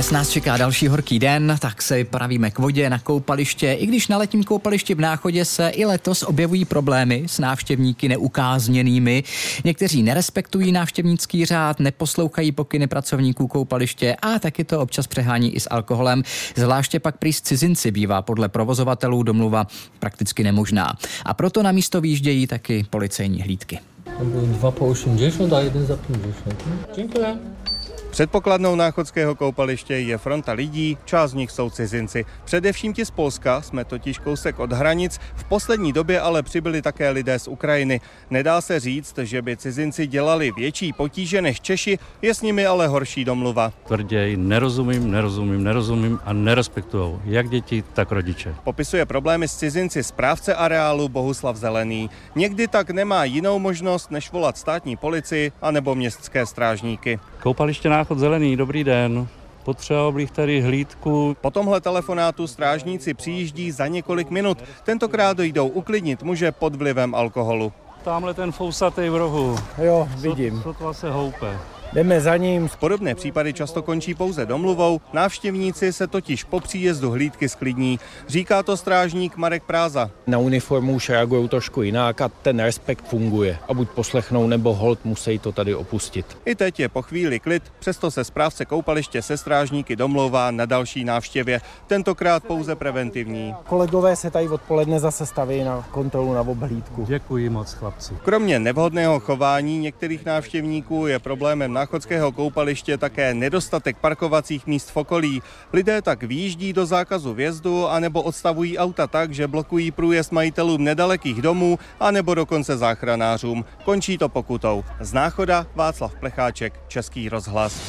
Dnes nás čeká další horký den, tak se pravíme k vodě na koupaliště. I když na letním koupališti v Náchodě se i letos objevují problémy s návštěvníky neukázněnými. Někteří nerespektují návštěvnický řád, neposlouchají pokyny pracovníků koupaliště a taky to občas přehání i s alkoholem. Zvláště pak prý cizinci bývá podle provozovatelů domluva prakticky nemožná. A proto na místo výjíždějí taky policejní hlídky. Były dwa po 80, a jeden za 50. Dziękuję. Před pokladnou náchodského koupaliště je fronta lidí, část z nich jsou cizinci. Především ti z Polska, jsme totiž kousek od hranic, v poslední době ale přibyli také lidé z Ukrajiny. Nedá se říct, že by cizinci dělali větší potíže než Češi, je s nimi ale horší domluva. Tvrději nerozumím, nerozumím, nerozumím a nerespektují jak děti, tak rodiče. Popisuje problémy s cizinci správce areálu Bohuslav Zelený. Někdy tak nemá jinou možnost, než volat státní policii anebo městské strážníky. Koupaliště Náchod Zelený, dobrý den. Potřeboval bych tady hlídku. Po tomhle telefonátu strážníci přijíždí za několik minut. Tentokrát jdou uklidnit muže pod vlivem alkoholu. Tamhle ten fousatý v rohu. Jo, vidím. Sotva se houpe. Jdeme za ním. Podobné případy často končí pouze domluvou, návštěvníci se totiž po příjezdu hlídky sklidní. Říká to strážník Marek Práza. Na uniformu už reagují trošku jinak a ten respekt funguje. A buď poslechnou, nebo hold musí to tady opustit. I teď je po chvíli klid, přesto se správce koupaliště se strážníky domlouvá na další návštěvě, tentokrát pouze preventivní. Kolegové se tady odpoledne zase staví na kontrolu na obhlídku. Děkuji moc, chlapci. Kromě nevhodného chování některých návštěvníků je problémem náchodského koupaliště také nedostatek parkovacích míst v okolí. Lidé tak výjíždí do zákazu vjezdu anebo odstavují auta tak, že blokují průjezd majitelům nedalekých domů anebo dokonce záchranářům. Končí to pokutou. Z Náchoda Václav Plecháček, Český rozhlas.